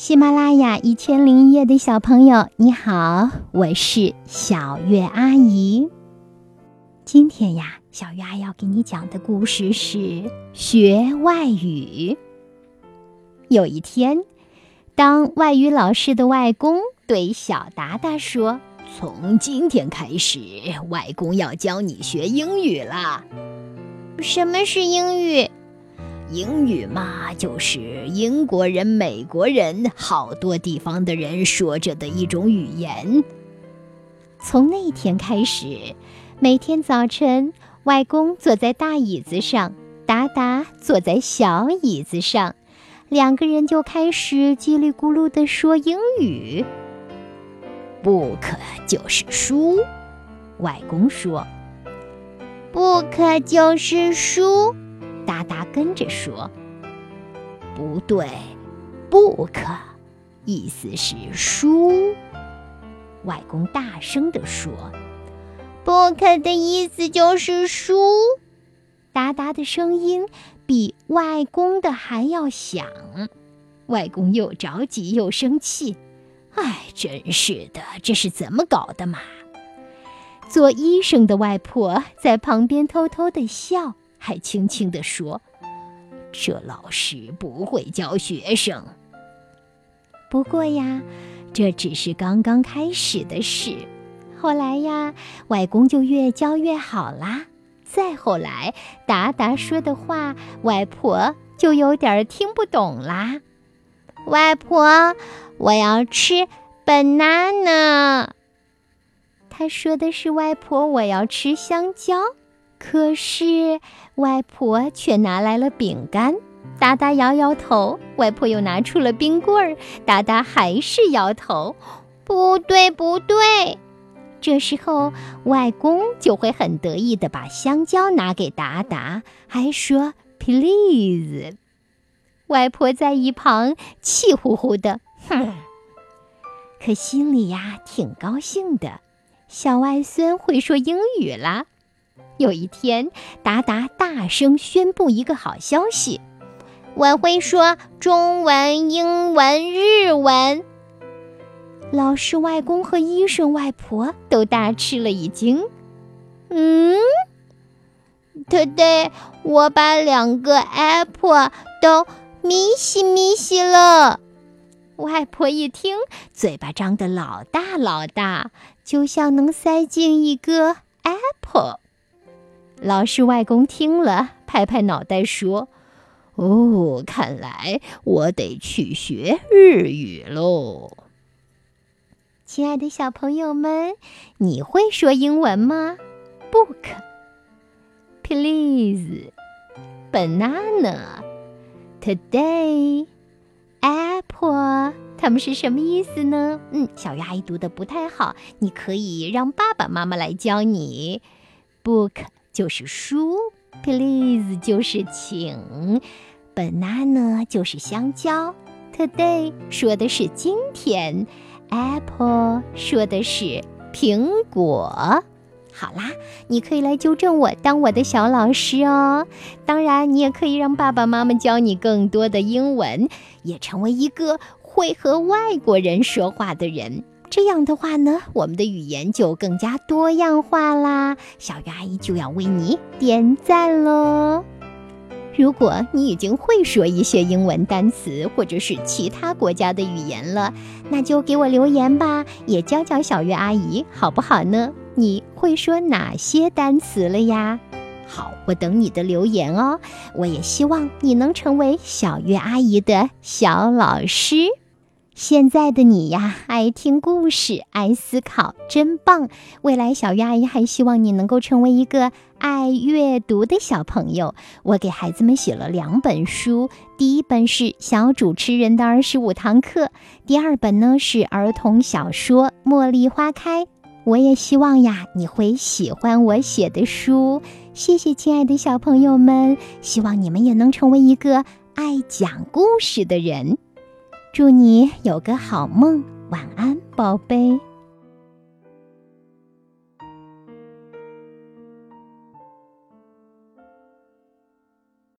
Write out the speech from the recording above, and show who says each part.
Speaker 1: 喜马拉雅一千零一夜的小朋友，你好，我是小月阿姨。今天呀，小月阿姨要给你讲的故事是学外语。有一天，当外语老师的外公对小达达说：“
Speaker 2: 从今天开始，外公要教你学英语了。”
Speaker 1: 什么是英语？
Speaker 2: 英语嘛，就是英国人、美国人好多地方的人说着的一种语言。
Speaker 1: 从那天开始，每天早晨，外公坐在大椅子上，达达坐在小椅子上，两个人就开始叽里咕噜地说英语。
Speaker 2: Book 就是书，外公说。
Speaker 1: Book 就是书。达达跟着说：“
Speaker 2: 不对，book，意思是书。”
Speaker 1: 外公大声地说：“book 的意思就是书。”达达的声音比外公的还要响。外公又着急又生气：“
Speaker 2: 哎，真是的，这是怎么搞的嘛？”
Speaker 1: 做医生的外婆在旁边偷偷的笑。还轻轻地说：“
Speaker 2: 这老师不会教学生。
Speaker 1: 不过呀，这只是刚刚开始的事。后来呀，外公就越教越好啦。再后来，达达说的话，外婆就有点听不懂啦。外婆，我要吃 banana。他说的是外婆，我要吃香蕉。”可是，外婆却拿来了饼干。达达摇摇头，外婆又拿出了冰棍儿。达达还是摇头，不对，不对。这时候，外公就会很得意地把香蕉拿给达达，还说 “please”。外婆在一旁气呼呼的，哼，可心里呀挺高兴的，小外孙会说英语啦。有一天，达达大声宣布一个好消息：“我会说中文、英文、日文。”老师、外公和医生、外婆都大吃了一惊。嗯，Today，我把两个 apple 都咪西咪西了。外婆一听，嘴巴张得老大老大，就像能塞进一个 apple。老师外公听了，拍拍脑袋说：“
Speaker 2: 哦，看来我得去学日语喽。”
Speaker 1: 亲爱的小朋友们，你会说英文吗？Book, please, banana, today, apple，它们是什么意思呢？嗯，小鱼阿姨读的不太好，你可以让爸爸妈妈来教你。Book。就是书，please 就是请，banana 就是香蕉，today 说的是今天，apple 说的是苹果。好啦，你可以来纠正我，当我的小老师哦。当然，你也可以让爸爸妈妈教你更多的英文，也成为一个会和外国人说话的人。这样的话呢，我们的语言就更加多样化啦。小鱼阿姨就要为你点赞喽！如果你已经会说一些英文单词或者是其他国家的语言了，那就给我留言吧，也教教小鱼阿姨好不好呢？你会说哪些单词了呀？好，我等你的留言哦。我也希望你能成为小月阿姨的小老师。现在的你呀，爱听故事，爱思考，真棒！未来小鱼阿姨还希望你能够成为一个爱阅读的小朋友。我给孩子们写了两本书，第一本是《小主持人的二十五堂课》，第二本呢是儿童小说《茉莉花开》。我也希望呀，你会喜欢我写的书。谢谢，亲爱的小朋友们，希望你们也能成为一个爱讲故事的人。祝你有个好梦，晚安，宝贝。